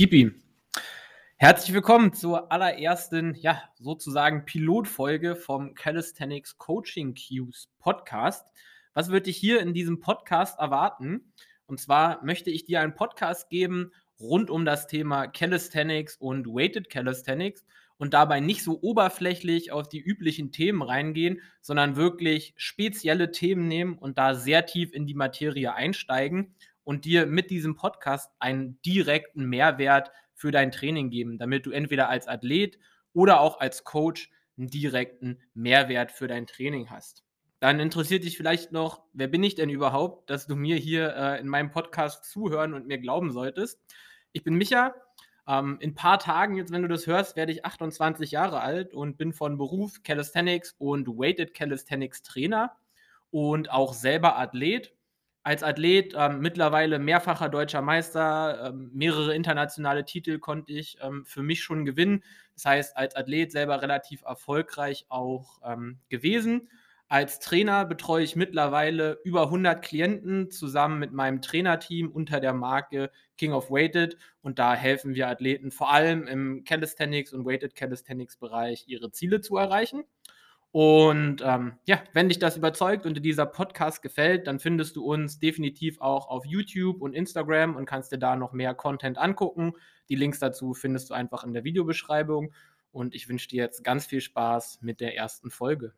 Gib ihm. Herzlich willkommen zur allerersten, ja, sozusagen Pilotfolge vom Calisthenics Coaching Cues Podcast. Was wird dich hier in diesem Podcast erwarten? Und zwar möchte ich dir einen Podcast geben rund um das Thema Calisthenics und Weighted Calisthenics und dabei nicht so oberflächlich auf die üblichen Themen reingehen, sondern wirklich spezielle Themen nehmen und da sehr tief in die Materie einsteigen und dir mit diesem Podcast einen direkten Mehrwert für dein Training geben, damit du entweder als Athlet oder auch als Coach einen direkten Mehrwert für dein Training hast. Dann interessiert dich vielleicht noch, wer bin ich denn überhaupt, dass du mir hier äh, in meinem Podcast zuhören und mir glauben solltest. Ich bin Micha. Ähm, in ein paar Tagen, jetzt wenn du das hörst, werde ich 28 Jahre alt und bin von Beruf Calisthenics und Weighted Calisthenics Trainer und auch selber Athlet als Athlet ähm, mittlerweile mehrfacher deutscher Meister, ähm, mehrere internationale Titel konnte ich ähm, für mich schon gewinnen. Das heißt, als Athlet selber relativ erfolgreich auch ähm, gewesen. Als Trainer betreue ich mittlerweile über 100 Klienten zusammen mit meinem Trainerteam unter der Marke King of Weighted und da helfen wir Athleten vor allem im Calisthenics und Weighted Calisthenics Bereich ihre Ziele zu erreichen. Und ähm, ja, wenn dich das überzeugt und dir dieser Podcast gefällt, dann findest du uns definitiv auch auf YouTube und Instagram und kannst dir da noch mehr Content angucken. Die Links dazu findest du einfach in der Videobeschreibung. Und ich wünsche dir jetzt ganz viel Spaß mit der ersten Folge.